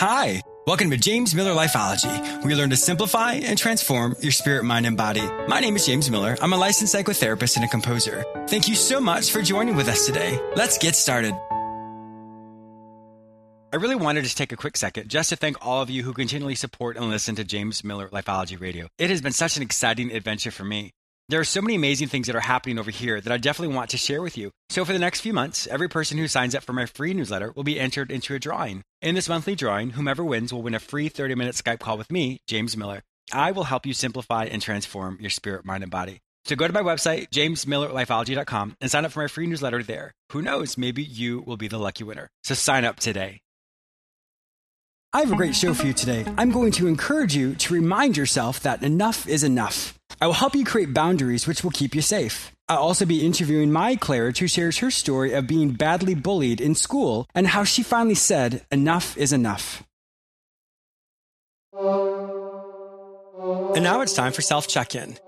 Hi, welcome to James Miller Lifeology, We learn to simplify and transform your spirit, mind, and body. My name is James Miller. I'm a licensed psychotherapist and a composer. Thank you so much for joining with us today. Let's get started. I really wanted to take a quick second just to thank all of you who continually support and listen to James Miller Lifeology Radio. It has been such an exciting adventure for me. There are so many amazing things that are happening over here that I definitely want to share with you. So, for the next few months, every person who signs up for my free newsletter will be entered into a drawing. In this monthly drawing, whomever wins will win a free 30 minute Skype call with me, James Miller. I will help you simplify and transform your spirit, mind, and body. So go to my website, jamesmillerlifeology.com, and sign up for my free newsletter there. Who knows, maybe you will be the lucky winner. So sign up today. I have a great show for you today. I'm going to encourage you to remind yourself that enough is enough. I will help you create boundaries which will keep you safe. I'll also be interviewing Maya Claridge, who shares her story of being badly bullied in school and how she finally said, Enough is enough. And now it's time for self check in.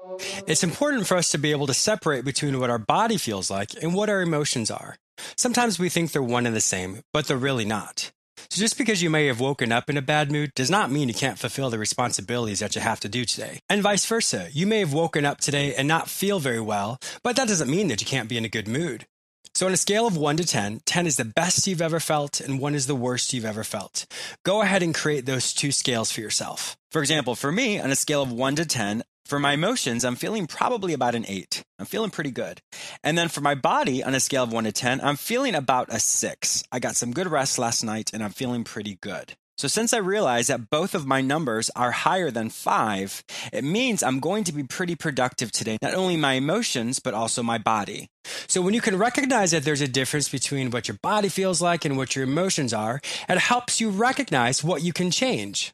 It's important for us to be able to separate between what our body feels like and what our emotions are. Sometimes we think they're one and the same, but they're really not. So just because you may have woken up in a bad mood does not mean you can't fulfill the responsibilities that you have to do today. And vice versa. You may have woken up today and not feel very well, but that doesn't mean that you can't be in a good mood. So, on a scale of 1 to 10, 10 is the best you've ever felt and 1 is the worst you've ever felt. Go ahead and create those two scales for yourself. For example, for me, on a scale of 1 to 10, for my emotions, I'm feeling probably about an eight. I'm feeling pretty good. And then for my body, on a scale of one to 10, I'm feeling about a six. I got some good rest last night and I'm feeling pretty good. So, since I realize that both of my numbers are higher than five, it means I'm going to be pretty productive today, not only my emotions, but also my body. So, when you can recognize that there's a difference between what your body feels like and what your emotions are, it helps you recognize what you can change.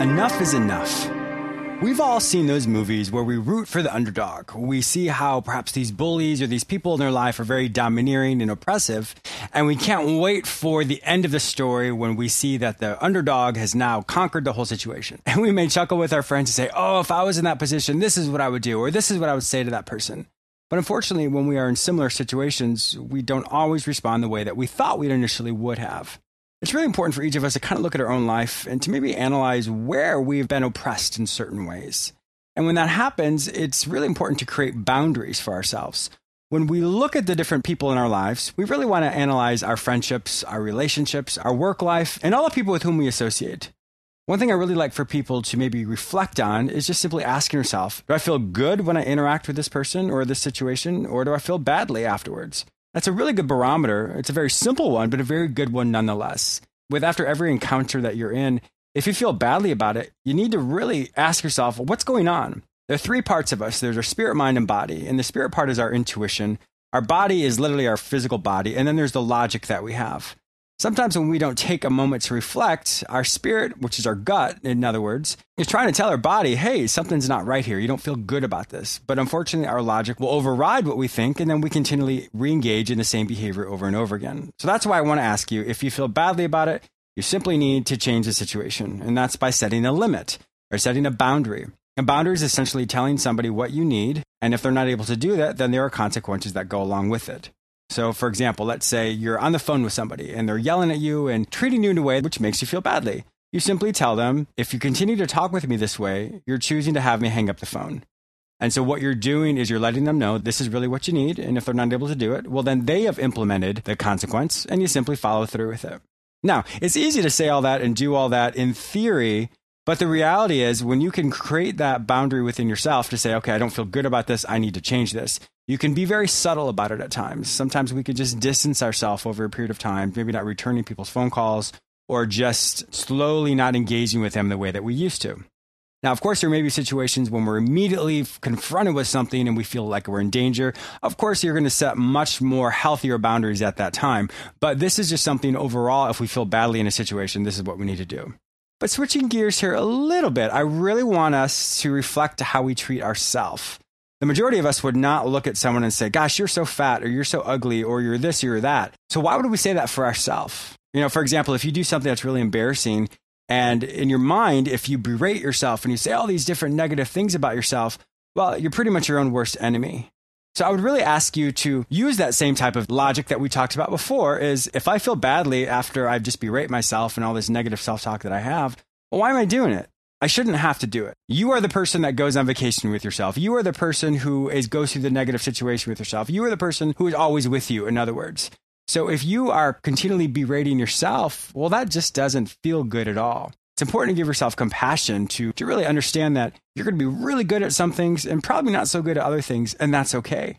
Enough is enough. We've all seen those movies where we root for the underdog. We see how perhaps these bullies or these people in their life are very domineering and oppressive, and we can't wait for the end of the story when we see that the underdog has now conquered the whole situation. And we may chuckle with our friends and say, Oh, if I was in that position, this is what I would do, or this is what I would say to that person. But unfortunately, when we are in similar situations, we don't always respond the way that we thought we initially would have. It's really important for each of us to kind of look at our own life and to maybe analyze where we've been oppressed in certain ways. And when that happens, it's really important to create boundaries for ourselves. When we look at the different people in our lives, we really want to analyze our friendships, our relationships, our work life, and all the people with whom we associate. One thing I really like for people to maybe reflect on is just simply asking yourself Do I feel good when I interact with this person or this situation, or do I feel badly afterwards? That's a really good barometer. It's a very simple one, but a very good one nonetheless. With after every encounter that you're in, if you feel badly about it, you need to really ask yourself, what's going on? There are three parts of us there's our spirit, mind, and body. And the spirit part is our intuition. Our body is literally our physical body. And then there's the logic that we have. Sometimes when we don't take a moment to reflect, our spirit, which is our gut, in other words, is trying to tell our body, hey, something's not right here. You don't feel good about this. But unfortunately, our logic will override what we think, and then we continually re engage in the same behavior over and over again. So that's why I want to ask you if you feel badly about it, you simply need to change the situation. And that's by setting a limit or setting a boundary. A boundary is essentially telling somebody what you need. And if they're not able to do that, then there are consequences that go along with it. So, for example, let's say you're on the phone with somebody and they're yelling at you and treating you in a way which makes you feel badly. You simply tell them, if you continue to talk with me this way, you're choosing to have me hang up the phone. And so, what you're doing is you're letting them know this is really what you need. And if they're not able to do it, well, then they have implemented the consequence and you simply follow through with it. Now, it's easy to say all that and do all that in theory, but the reality is when you can create that boundary within yourself to say, okay, I don't feel good about this, I need to change this, you can be very subtle about it at times. Sometimes we could just distance ourselves over a period of time, maybe not returning people's phone calls or just slowly not engaging with them the way that we used to. Now, of course, there may be situations when we're immediately confronted with something and we feel like we're in danger. Of course, you're going to set much more healthier boundaries at that time. But this is just something overall, if we feel badly in a situation, this is what we need to do. But switching gears here a little bit, I really want us to reflect how we treat ourselves the majority of us would not look at someone and say, Gosh, you're so fat, or you're so ugly, or you're this, or you're that. So why would we say that for ourselves? You know, for example, if you do something that's really embarrassing, and in your mind, if you berate yourself and you say all these different negative things about yourself, well, you're pretty much your own worst enemy. So I would really ask you to use that same type of logic that we talked about before is if I feel badly after I've just berate myself and all this negative self-talk that I have, well, why am I doing it? I shouldn't have to do it. You are the person that goes on vacation with yourself. You are the person who is goes through the negative situation with yourself. You are the person who is always with you, in other words. So if you are continually berating yourself, well, that just doesn't feel good at all. It's important to give yourself compassion to, to really understand that you're going to be really good at some things and probably not so good at other things, and that's okay.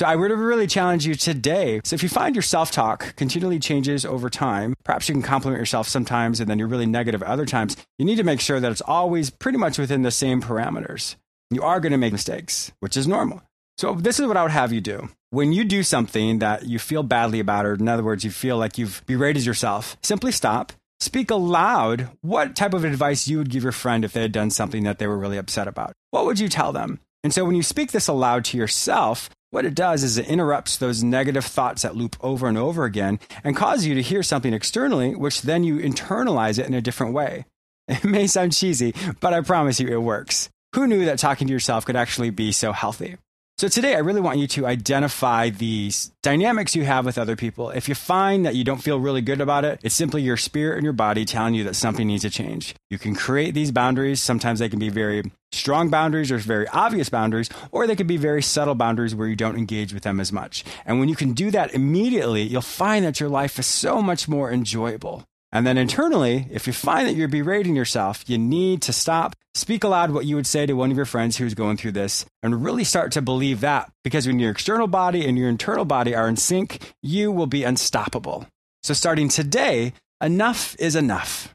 So I would really challenge you today. So if you find your self talk continually changes over time, perhaps you can compliment yourself sometimes and then you're really negative other times. You need to make sure that it's always pretty much within the same parameters. You are going to make mistakes, which is normal. So this is what I would have you do. When you do something that you feel badly about, or in other words, you feel like you've berated yourself, simply stop. Speak aloud what type of advice you would give your friend if they had done something that they were really upset about. What would you tell them? And so when you speak this aloud to yourself, what it does is it interrupts those negative thoughts that loop over and over again and cause you to hear something externally, which then you internalize it in a different way. It may sound cheesy, but I promise you it works. Who knew that talking to yourself could actually be so healthy? So today, I really want you to identify these dynamics you have with other people. If you find that you don't feel really good about it, it's simply your spirit and your body telling you that something needs to change. You can create these boundaries. Sometimes they can be very strong boundaries or very obvious boundaries, or they can be very subtle boundaries where you don't engage with them as much. And when you can do that immediately, you'll find that your life is so much more enjoyable. And then internally, if you find that you're berating yourself, you need to stop, speak aloud what you would say to one of your friends who's going through this, and really start to believe that. Because when your external body and your internal body are in sync, you will be unstoppable. So starting today, enough is enough.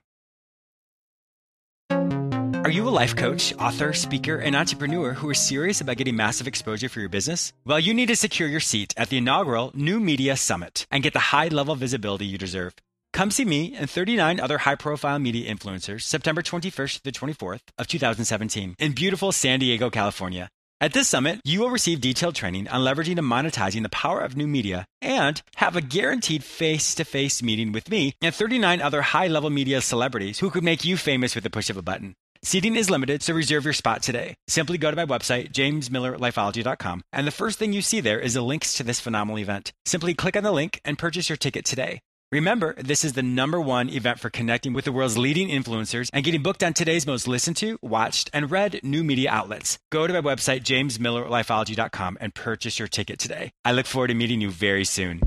Are you a life coach, author, speaker, and entrepreneur who is serious about getting massive exposure for your business? Well, you need to secure your seat at the inaugural New Media Summit and get the high level visibility you deserve. Come see me and 39 other high-profile media influencers September 21st to the 24th of 2017 in beautiful San Diego, California. At this summit, you will receive detailed training on leveraging and monetizing the power of new media and have a guaranteed face-to-face meeting with me and 39 other high-level media celebrities who could make you famous with the push of a button. Seating is limited, so reserve your spot today. Simply go to my website, jamesmillerlifeology.com, and the first thing you see there is the links to this phenomenal event. Simply click on the link and purchase your ticket today. Remember, this is the number one event for connecting with the world's leading influencers and getting booked on today's most listened to, watched, and read new media outlets. Go to my website, jamesmillerlifeology.com, and purchase your ticket today. I look forward to meeting you very soon.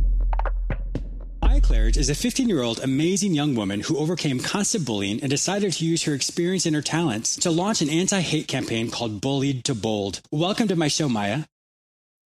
Maya Claridge is a 15 year old amazing young woman who overcame constant bullying and decided to use her experience and her talents to launch an anti hate campaign called Bullied to Bold. Welcome to my show, Maya.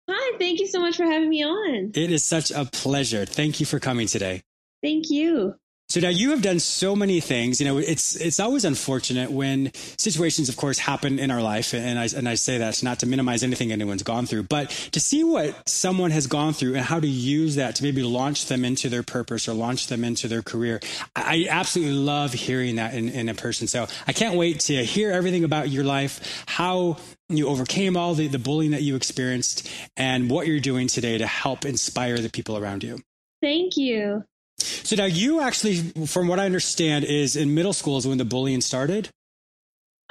Hi, thank you so much for having me on. It is such a pleasure. Thank you for coming today. Thank you. So now you have done so many things. You know, it's it's always unfortunate when situations, of course, happen in our life, and I and I say that not to minimize anything anyone's gone through, but to see what someone has gone through and how to use that to maybe launch them into their purpose or launch them into their career. I absolutely love hearing that in, in a person. So I can't wait to hear everything about your life, how you overcame all the, the bullying that you experienced, and what you're doing today to help inspire the people around you. Thank you. So now you actually, from what I understand, is in middle school is when the bullying started.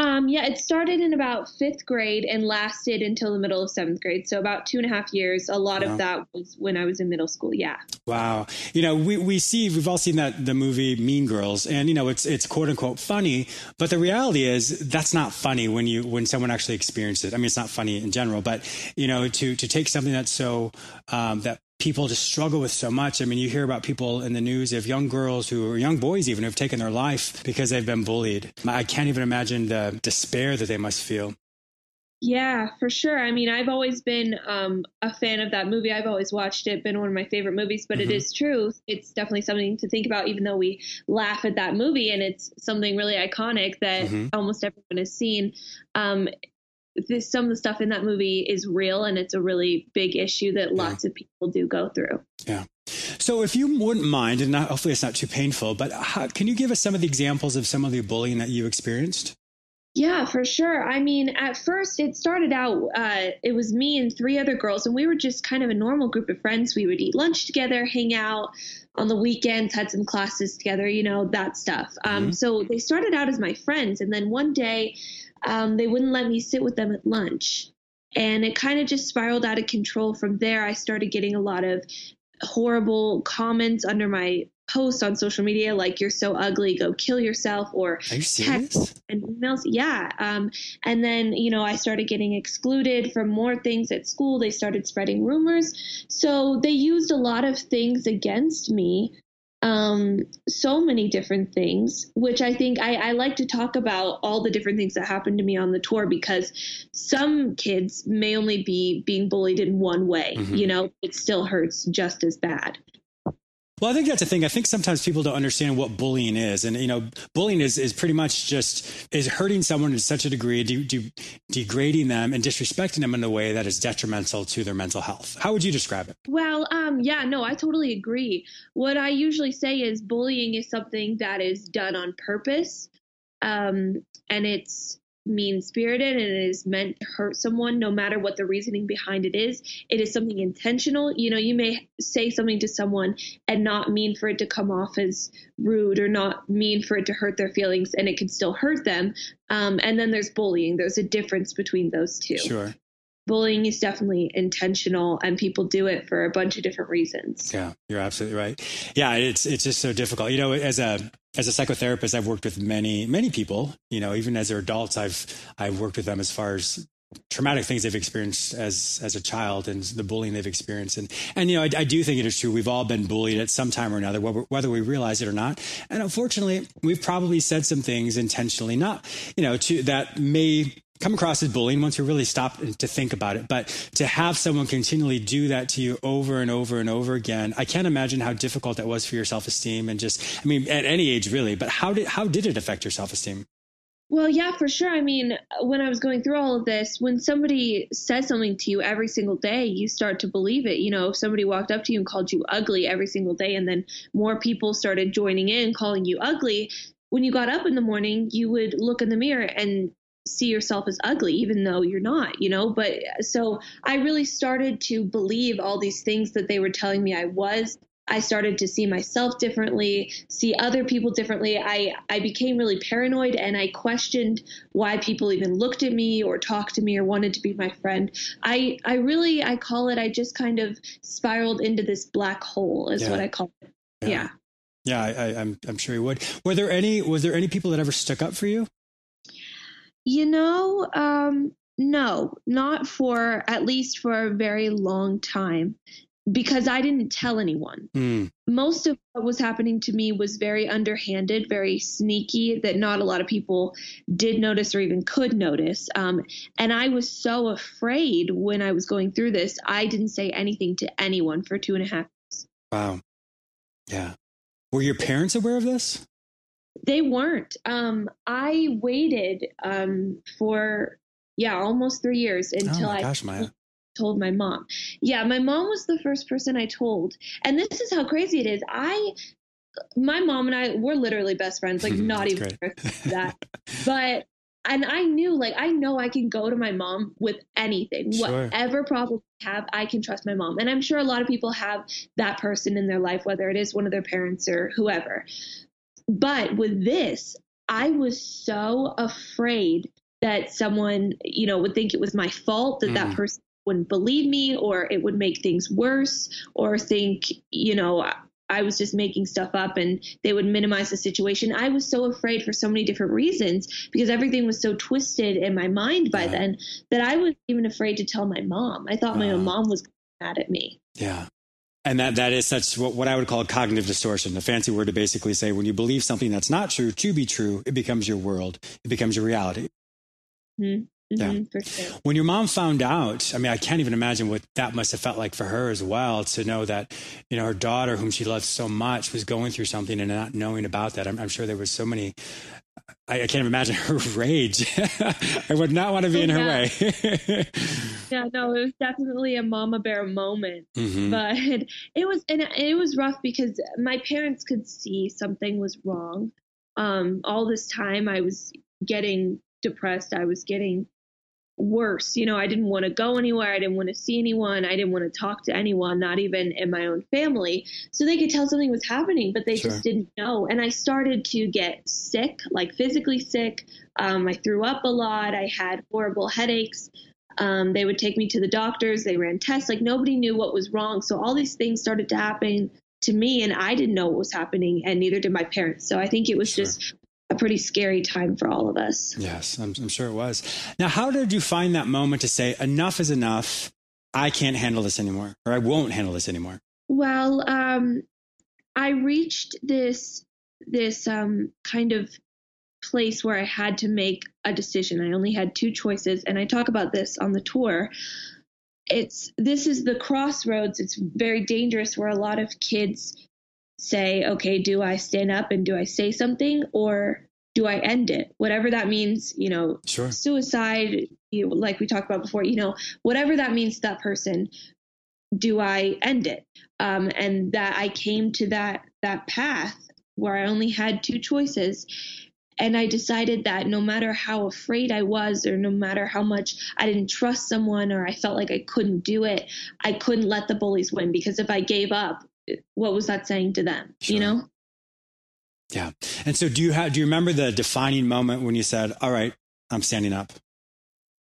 Um, yeah, it started in about fifth grade and lasted until the middle of seventh grade. So about two and a half years. A lot wow. of that was when I was in middle school. Yeah. Wow. You know, we, we see we've all seen that the movie Mean Girls, and you know it's it's quote unquote funny, but the reality is that's not funny when you when someone actually experiences it. I mean, it's not funny in general, but you know to to take something that's so um, that people just struggle with so much. I mean, you hear about people in the news of young girls who or young boys even who've taken their life because they've been bullied. I can't even imagine the despair that they must feel. Yeah, for sure. I mean, I've always been um, a fan of that movie. I've always watched it, been one of my favorite movies, but mm-hmm. it is true. It's definitely something to think about, even though we laugh at that movie and it's something really iconic that mm-hmm. almost everyone has seen. Um, this, some of the stuff in that movie is real and it's a really big issue that lots yeah. of people do go through. Yeah. So, if you wouldn't mind, and not, hopefully it's not too painful, but how, can you give us some of the examples of some of the bullying that you experienced? Yeah, for sure. I mean, at first it started out, uh, it was me and three other girls, and we were just kind of a normal group of friends. We would eat lunch together, hang out on the weekends, had some classes together, you know, that stuff. Um, mm-hmm. So they started out as my friends, and then one day um, they wouldn't let me sit with them at lunch. And it kind of just spiraled out of control from there. I started getting a lot of horrible comments under my posts on social media like you're so ugly go kill yourself or Are you and emails yeah um, and then you know i started getting excluded from more things at school they started spreading rumors so they used a lot of things against me um, so many different things, which I think I, I like to talk about all the different things that happened to me on the tour because some kids may only be being bullied in one way. Mhm. You know, it still hurts just as bad. Well, I think that's the thing. I think sometimes people don't understand what bullying is, and you know, bullying is is pretty much just is hurting someone to such a degree, de- de- degrading them and disrespecting them in a way that is detrimental to their mental health. How would you describe it? Well, um, yeah, no, I totally agree. What I usually say is bullying is something that is done on purpose, um, and it's mean spirited and it is meant to hurt someone, no matter what the reasoning behind it is. It is something intentional. You know, you may say something to someone and not mean for it to come off as rude or not mean for it to hurt their feelings, and it can still hurt them. Um, and then there's bullying. There's a difference between those two Sure. Bullying is definitely intentional and people do it for a bunch of different reasons. Yeah, you're absolutely right. Yeah, it's it's just so difficult. You know, as a as a psychotherapist, I've worked with many many people. You know, even as they're adults, I've I've worked with them as far as traumatic things they've experienced as as a child and the bullying they've experienced and and you know I, I do think it is true we've all been bullied at some time or another whether, whether we realize it or not and unfortunately we've probably said some things intentionally not you know to that may come across as bullying once you really stop to think about it but to have someone continually do that to you over and over and over again i can't imagine how difficult that was for your self-esteem and just i mean at any age really but how did how did it affect your self-esteem Well, yeah, for sure. I mean, when I was going through all of this, when somebody says something to you every single day, you start to believe it. You know, if somebody walked up to you and called you ugly every single day, and then more people started joining in calling you ugly, when you got up in the morning, you would look in the mirror and see yourself as ugly, even though you're not, you know? But so I really started to believe all these things that they were telling me I was. I started to see myself differently, see other people differently. I, I became really paranoid and I questioned why people even looked at me or talked to me or wanted to be my friend. I, I really, I call it, I just kind of spiraled into this black hole, is Yeah. what I call it. Yeah. Yeah, I, I, I'm I'm sure you would. Were there any was there any people that ever stuck up for you? You know, um, no, not for at least for a very long time because I didn't tell anyone. Mm, Most of what was happening to me was very underhanded, very sneaky, that not a lot of people did notice or even could notice. Um, and I was so afraid when I was going through this, I didn't say anything to anyone for two and a half. wow. Yeah. Were your parents aware of this? They weren't. Um, I waited um, for, yeah, almost three years until oh I gosh, told my mom. Yeah, my mom was the first person I told. And this is how crazy it is. I my mom and I we're literally best friends, like not even that. But and I knew like I know I can go to my mom with anything. Sure. Whatever problem I have, I can trust my mom. And I'm sure a lot of people have that person in their life, whether it is one of their parents or whoever. But with this, I was so afraid that someone, you know, would think it was my fault that Mm. that person wouldn't believe me or it would make things worse or think, you know, I was just making stuff up and they would minimize the situation. I was so afraid for so many different reasons because everything was so twisted in my mind by Yeah. then that I was even afraid to tell my mom. I thought my own mom was mad at me. Yeah. And that, that is such what, what I would call cognitive distortion, a fancy word to basically say when you believe something that's not true to be true, it becomes your world. It becomes your reality. Hmm. Hmm Yeah. sure. When your mom found out, I mean, I can't even imagine what that must have felt like for her as well to know that, you know, her daughter, whom she loved so much, was going through something and not knowing about that. I'm, I'm sure there was so many. I, I can't imagine her rage. I would not want to be in her way. Yeah, no, it was definitely a mama bear moment. Mhm. but it was and it was rough because my parents could see something was wrong um all this time i was getting depressed i was getting worse you know i didn't want to go anywhere i didn't want to see anyone i didn't want to talk to anyone not even in my own family so they could tell something was happening but they Sure. just didn't know and i started to get sick like physically sick um, i threw up a lot i had horrible headaches Um, they would take me to the doctors. They ran tests. Like nobody knew what was wrong. So all these things started to happen to me, and I didn't know what was happening, and neither did my parents. So I think it was sure. just a pretty scary time for all of us. Yes, I'm, I'm sure it was. Now, how did you find that moment to say, enough is enough? I can't handle this anymore, or I won't handle this anymore? Well, um, I reached this this um, kind of place where I had to make a decision. I only had two choices, and I talk about this on the tour. It's this is the crossroads. It's very dangerous where a lot of kids say, okay, do I stand up and do I say something or do I end it? Whatever that means, you know, sure. suicide, you like we talked about before, you know, whatever that means to that person, do I end it? Um, and that I came to that that path where I only had two choices. And I decided that no matter how afraid I was, or no matter how much I didn't trust someone, or I felt like I couldn't do it, I couldn't let the bullies win because if I gave up, what was that saying to them? Sure. You know? Yeah. And so do you have, do you remember the defining moment when you said, all right, I'm standing up?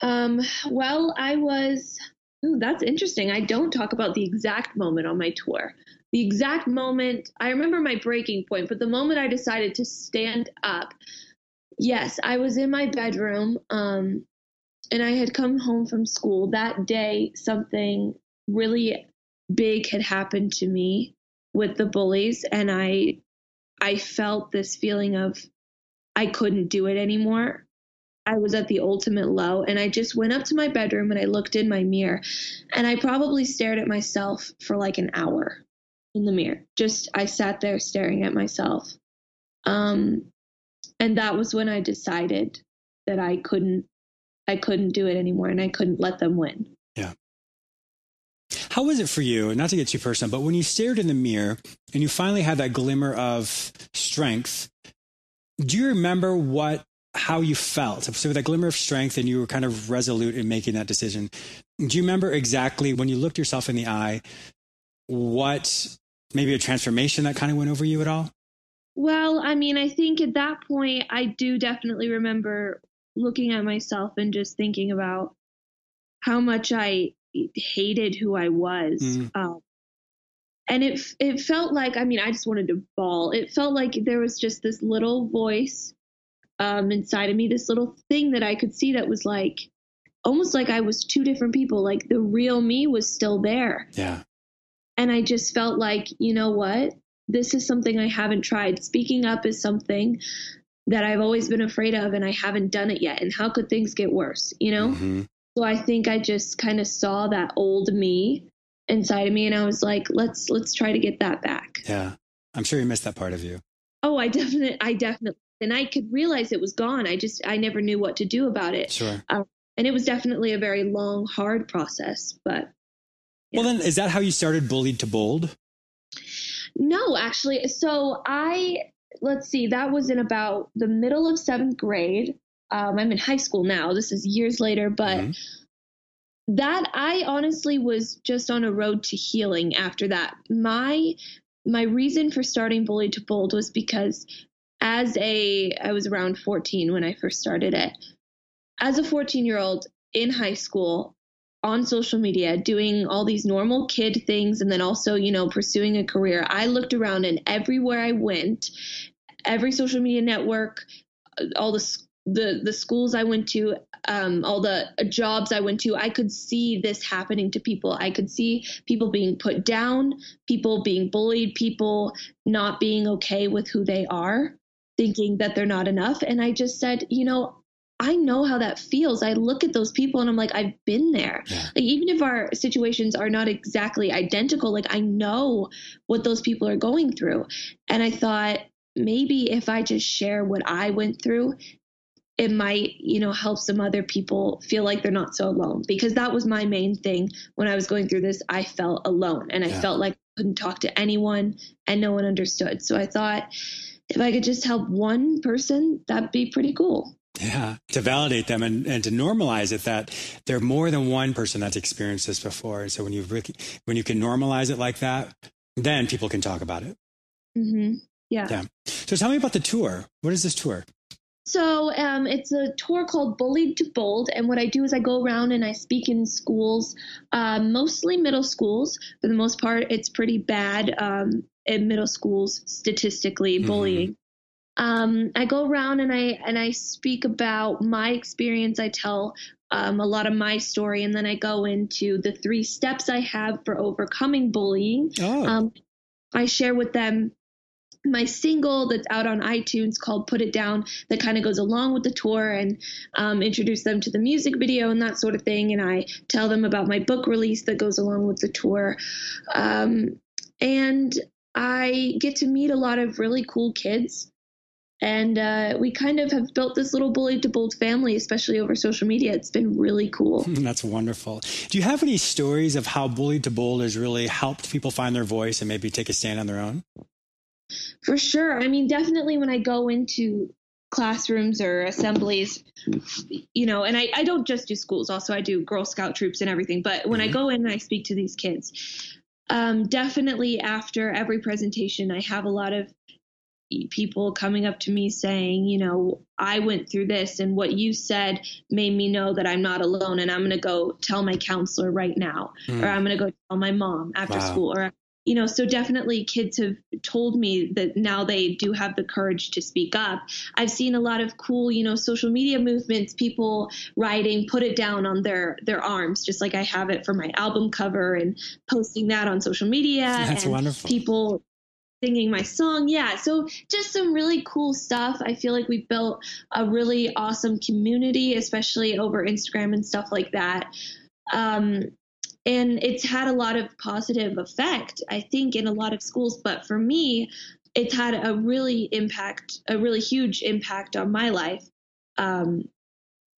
Um, well, I was, ooh, that's interesting. I don't talk about the exact moment on my tour. The exact moment, I remember my breaking point, but the moment I decided to stand up, yes, I was in my bedroom, um, and I had come home from school that day. Something really big had happened to me with the bullies and I I felt this feeling of I couldn't do it anymore. I was at the ultimate low and I just went up to my bedroom and I looked in my mirror and I probably stared at myself for like an hour in the mirror. Just I sat there staring at myself. Um and that was when I decided that I couldn't I couldn't do it anymore and I couldn't let them win. Yeah. How was it for you, not to get too personal, but when you stared in the mirror and you finally had that glimmer of strength, do you remember what how you felt? So with that glimmer of strength and you were kind of resolute in making that decision. Do you remember exactly when you looked yourself in the eye, what maybe a transformation that kind of went over you at all? Well, I mean, I think at that point, I do definitely remember looking at myself and just thinking about how much I hated who I was. Mm. Um, and it it felt like I mean I just wanted to bawl. It felt like there was just this little voice um, inside of me, this little thing that I could see that was like almost like I was two different people. Like the real me was still there. Yeah. And I just felt like you know what, this is something I haven't tried. Speaking up is something that I've always been afraid of, and I haven't done it yet. And how could things get worse? You know. Mm-hmm. So I think I just kind of saw that old me inside of me and I was like, let's let's try to get that back. Yeah. I'm sure you missed that part of you. Oh, I definitely I definitely and I could realize it was gone. I just I never knew what to do about it. Sure. Um, and it was definitely a very long, hard process. But yeah. well, then is that how you started Bullied to Bold? No, actually. So I let's see. That was in about the middle of seventh grade um, I'm in high school now. This is years later, but mm-hmm. that I honestly was just on a road to healing after that. My my reason for starting Bully to Bold was because as a I was around 14 when I first started it. As a 14 year old in high school, on social media doing all these normal kid things and then also you know pursuing a career i looked around and everywhere i went every social media network all the the the schools I went to, um, all the jobs I went to, I could see this happening to people. I could see people being put down, people being bullied, people not being okay with who they are, thinking that they're not enough. And I just said, you know, I know how that feels. I look at those people and I'm like, I've been there. Yeah. Like, even if our situations are not exactly identical, like I know what those people are going through. And I thought maybe if I just share what I went through, it might, you know, help some other people feel like they're not so alone. Because that was my main thing when I was going through this. I felt alone and I yeah. felt like I couldn't talk to anyone and no one understood. So I thought if I could just help one person, that'd be pretty cool. Yeah, to validate them and, and to normalize it that there's more than one person that's experienced this before. And so when you when you can normalize it like that, then people can talk about it. Mm-hmm. Yeah. Yeah. So tell me about the tour. What is this tour? So um, it's a tour called Bullied to Bold, and what I do is I go around and I speak in schools, uh, mostly middle schools. For the most part, it's pretty bad um, in middle schools statistically mm-hmm. bullying. Um, I go around and I and I speak about my experience. I tell um, a lot of my story, and then I go into the three steps I have for overcoming bullying. Oh. Um, I share with them my single that's out on iTunes called Put It Down that kind of goes along with the tour and um, introduce them to the music video and that sort of thing. And I tell them about my book release that goes along with the tour. Um, and I get to meet a lot of really cool kids. And uh, we kind of have built this little Bullied to Bold family, especially over social media. It's been really cool. That's wonderful. Do you have any stories of how Bullied to Bold has really helped people find their voice and maybe take a stand on their own? For sure. I mean, definitely when I go into classrooms or assemblies, you know, and I, I don't just do schools, also I do Girl Scout troops and everything. But when mm-hmm. I go in and I speak to these kids, um, definitely after every presentation, I have a lot of people coming up to me saying, you know, I went through this and what you said made me know that I'm not alone and I'm going to go tell my counselor right now mm. or I'm going to go tell my mom after wow. school or you know, so definitely kids have told me that now they do have the courage to speak up. I've seen a lot of cool, you know, social media movements, people writing, put it down on their, their arms, just like I have it for my album cover and posting that on social media. That's and wonderful. People singing my song. Yeah. So just some really cool stuff. I feel like we built a really awesome community, especially over Instagram and stuff like that. Um, and it's had a lot of positive effect i think in a lot of schools but for me it's had a really impact a really huge impact on my life um,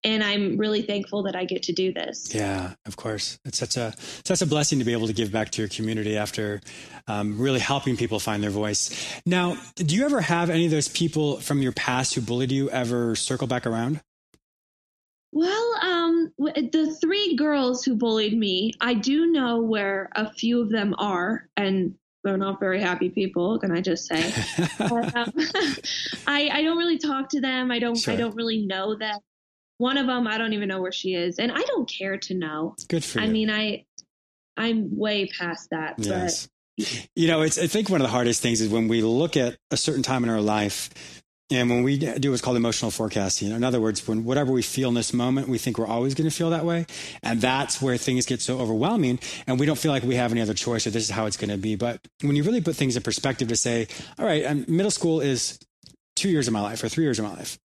and I'm really thankful that I get to do this. Yeah, of course. It's such a such a blessing to be able to give back to your community after um, really helping people find their voice. Now, do you ever have any of those people from your past who bullied you ever circle back around? Well, um, the three girls who bullied me, I do know where a few of them are, and they're not very happy people. Can I just say? but, um, I I don't really talk to them. I don't sure. I don't really know them. One of them, I don't even know where she is, and I don't care to know. Good for you. I mean, I I'm way past that. Yes. But you know, it's I think one of the hardest things is when we look at a certain time in our life and when we do what's called emotional forecasting, in other words, when whatever we feel in this moment, we think we're always going to feel that way. And that's where things get so overwhelming and we don't feel like we have any other choice or this is how it's going to be. But when you really put things in perspective to say, all right, um, middle school is two years of my life or three years of my life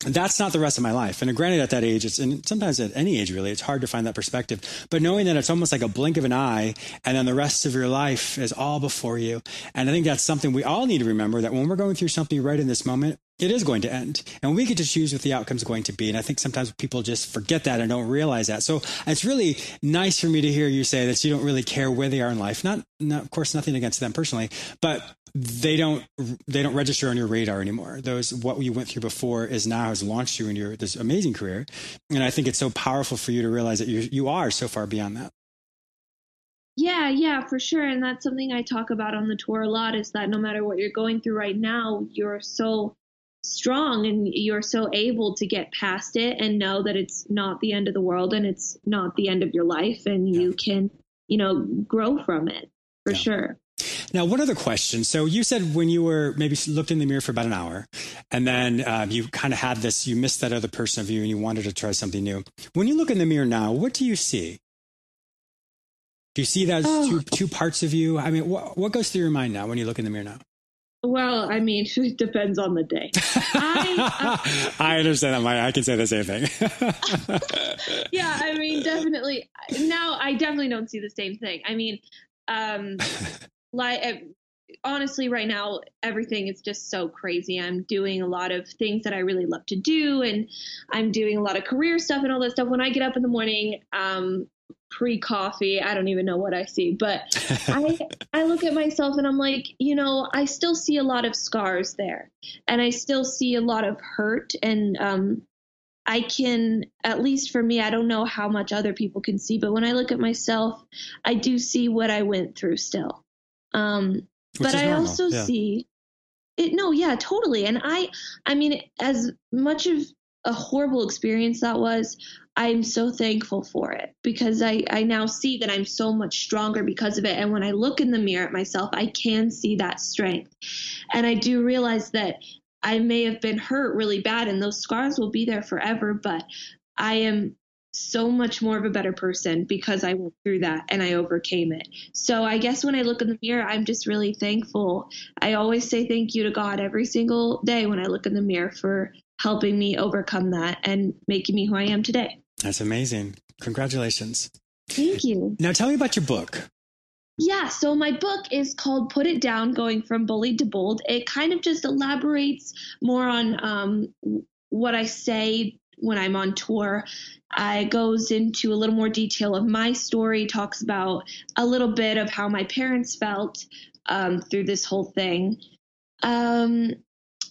that's not the rest of my life. And granted, at that age, it's and sometimes at any age really, it's hard to find that perspective. But knowing that it's almost like a blink of an eye, and then the rest of your life is all before you. And I think that's something we all need to remember that when we're going through something right in this moment, it is going to end. And we get to choose what the outcome is going to be. And I think sometimes people just forget that and don't realize that. So it's really nice for me to hear you say that you don't really care where they are in life. Not, not of course, nothing against them personally, but they don't they don't register on your radar anymore. Those what you went through before is now has launched you in your this amazing career, and I think it's so powerful for you to realize that you you are so far beyond that. Yeah, yeah, for sure, and that's something I talk about on the tour a lot. Is that no matter what you're going through right now, you're so strong and you're so able to get past it and know that it's not the end of the world and it's not the end of your life, and yeah. you can you know grow from it for yeah. sure. Now, one other question. So you said when you were maybe looked in the mirror for about an hour, and then uh, you kind of had this, you missed that other person of you, and you wanted to try something new. When you look in the mirror now, what do you see? Do you see that oh. two two parts of you? I mean, what what goes through your mind now when you look in the mirror now? Well, I mean, it depends on the day. I, uh, I understand that. My, I can say the same thing. yeah, I mean, definitely. Now, I definitely don't see the same thing. I mean, um, like eh, honestly right now everything is just so crazy i'm doing a lot of things that i really love to do and i'm doing a lot of career stuff and all that stuff when i get up in the morning um pre coffee i don't even know what i see but i i look at myself and i'm like you know i still see a lot of scars there and i still see a lot of hurt and um I can, at least for me, I don't know how much other people can see, but when I look at myself, I do see what I went through still. Um, but I also yeah. see, it no yeah totally and i i mean as much of a horrible experience that was i'm so thankful for it because i i now see that i'm so much stronger because of it and when i look in the mirror at myself i can see that strength and i do realize that i may have been hurt really bad and those scars will be there forever but i am so much more of a better person because I went through that and I overcame it. So I guess when I look in the mirror, I'm just really thankful. I always say thank you to God every single day when I look in the mirror for helping me overcome that and making me who I am today. That's amazing. Congratulations. Thank you. Now tell me about your book. Yeah, so my book is called Put It Down Going from Bullied to Bold. It kind of just elaborates more on um, what I say when I'm on tour. It goes into a little more detail of my story, talks about a little bit of how my parents felt um, through this whole thing. Um,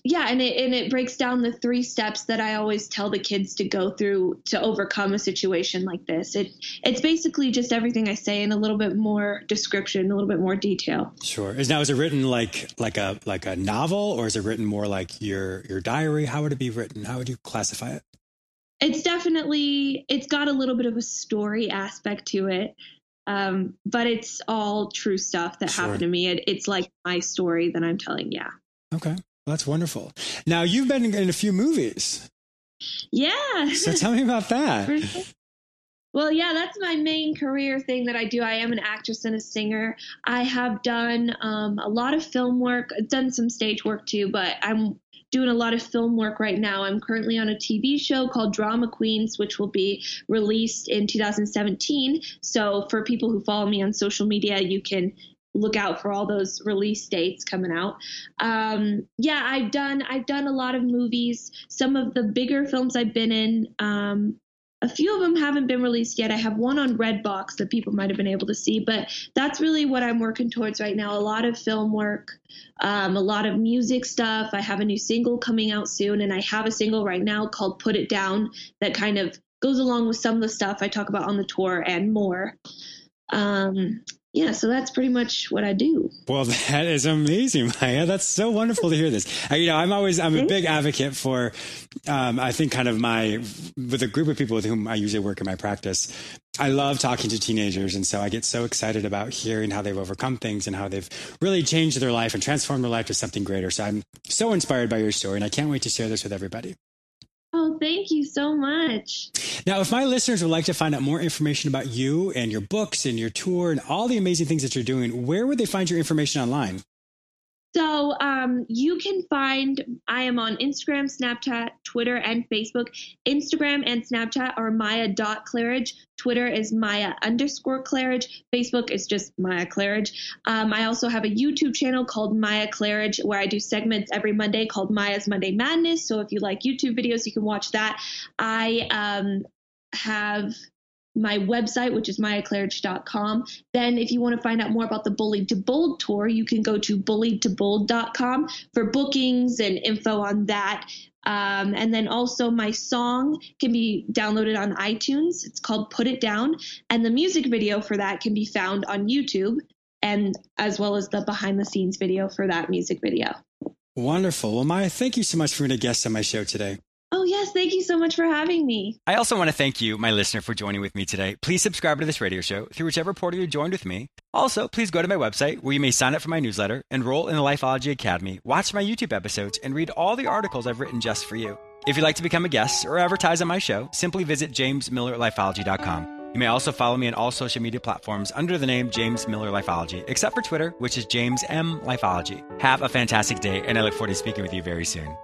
yeah, and it and it breaks down the three steps that I always tell the kids to go through to overcome a situation like this. It it's basically just everything I say in a little bit more description, a little bit more detail. Sure. Is now is it written like like a like a novel or is it written more like your your diary? How would it be written? How would you classify it? it's definitely it's got a little bit of a story aspect to it um, but it's all true stuff that sure. happened to me it, it's like my story that i'm telling yeah okay that's wonderful. Now you've been in a few movies. Yeah. So tell me about that. Well yeah that's my main career thing that i do. I am an actress and a singer. I have done um, a lot of film work done some stage work too but i'm doing a lot of film work right now. I'm currently on a TV show called Drama Queens, which will be released in 2017. So for people who follow me on social media, you can look out for all those release dates coming out. Um, yeah, I've done I've done a lot of movies. Some of the bigger films I've been in. Um, a few of them haven't been released yet. I have one on Redbox that people might have been able to see, but that's really what I'm working towards right now. A lot of film work, um, a lot of music stuff. I have a new single coming out soon, and I have a single right now called Put It Down that kind of goes along with some of the stuff I talk about on the tour and more. Um, yeah, so that's pretty much what I do. Well, that is amazing, Maya. That's so wonderful to hear this. I, you know, I'm always I'm a big advocate for. Um, I think kind of my with a group of people with whom I usually work in my practice. I love talking to teenagers, and so I get so excited about hearing how they've overcome things and how they've really changed their life and transformed their life to something greater. So I'm so inspired by your story, and I can't wait to share this with everybody. Thank you so much. Now, if my listeners would like to find out more information about you and your books and your tour and all the amazing things that you're doing, where would they find your information online? So um, you can find I am on Instagram, Snapchat, Twitter, and Facebook. Instagram and Snapchat are Maya.Claridge. Twitter is Maya underscore Claridge. Facebook is just Maya Claridge. Um, I also have a YouTube channel called Maya Claridge where I do segments every Monday called Maya's Monday Madness. So if you like YouTube videos, you can watch that. I um, have my website, which is mayaclaridge.com. Then, if you want to find out more about the Bullied to Bold tour, you can go to bulliedtobold.com for bookings and info on that. Um, and then also, my song can be downloaded on iTunes. It's called Put It Down. And the music video for that can be found on YouTube, and as well as the behind the scenes video for that music video. Wonderful. Well, Maya, thank you so much for being a guest on my show today. Yes. Thank you so much for having me. I also want to thank you, my listener, for joining with me today. Please subscribe to this radio show through whichever portal you joined with me. Also, please go to my website where you may sign up for my newsletter, enroll in the Lifeology Academy, watch my YouTube episodes, and read all the articles I've written just for you. If you'd like to become a guest or advertise on my show, simply visit jamesmillerlifeology.com. You may also follow me on all social media platforms under the name James Miller Lifeology, except for Twitter, which is James M Lifeology. Have a fantastic day, and I look forward to speaking with you very soon.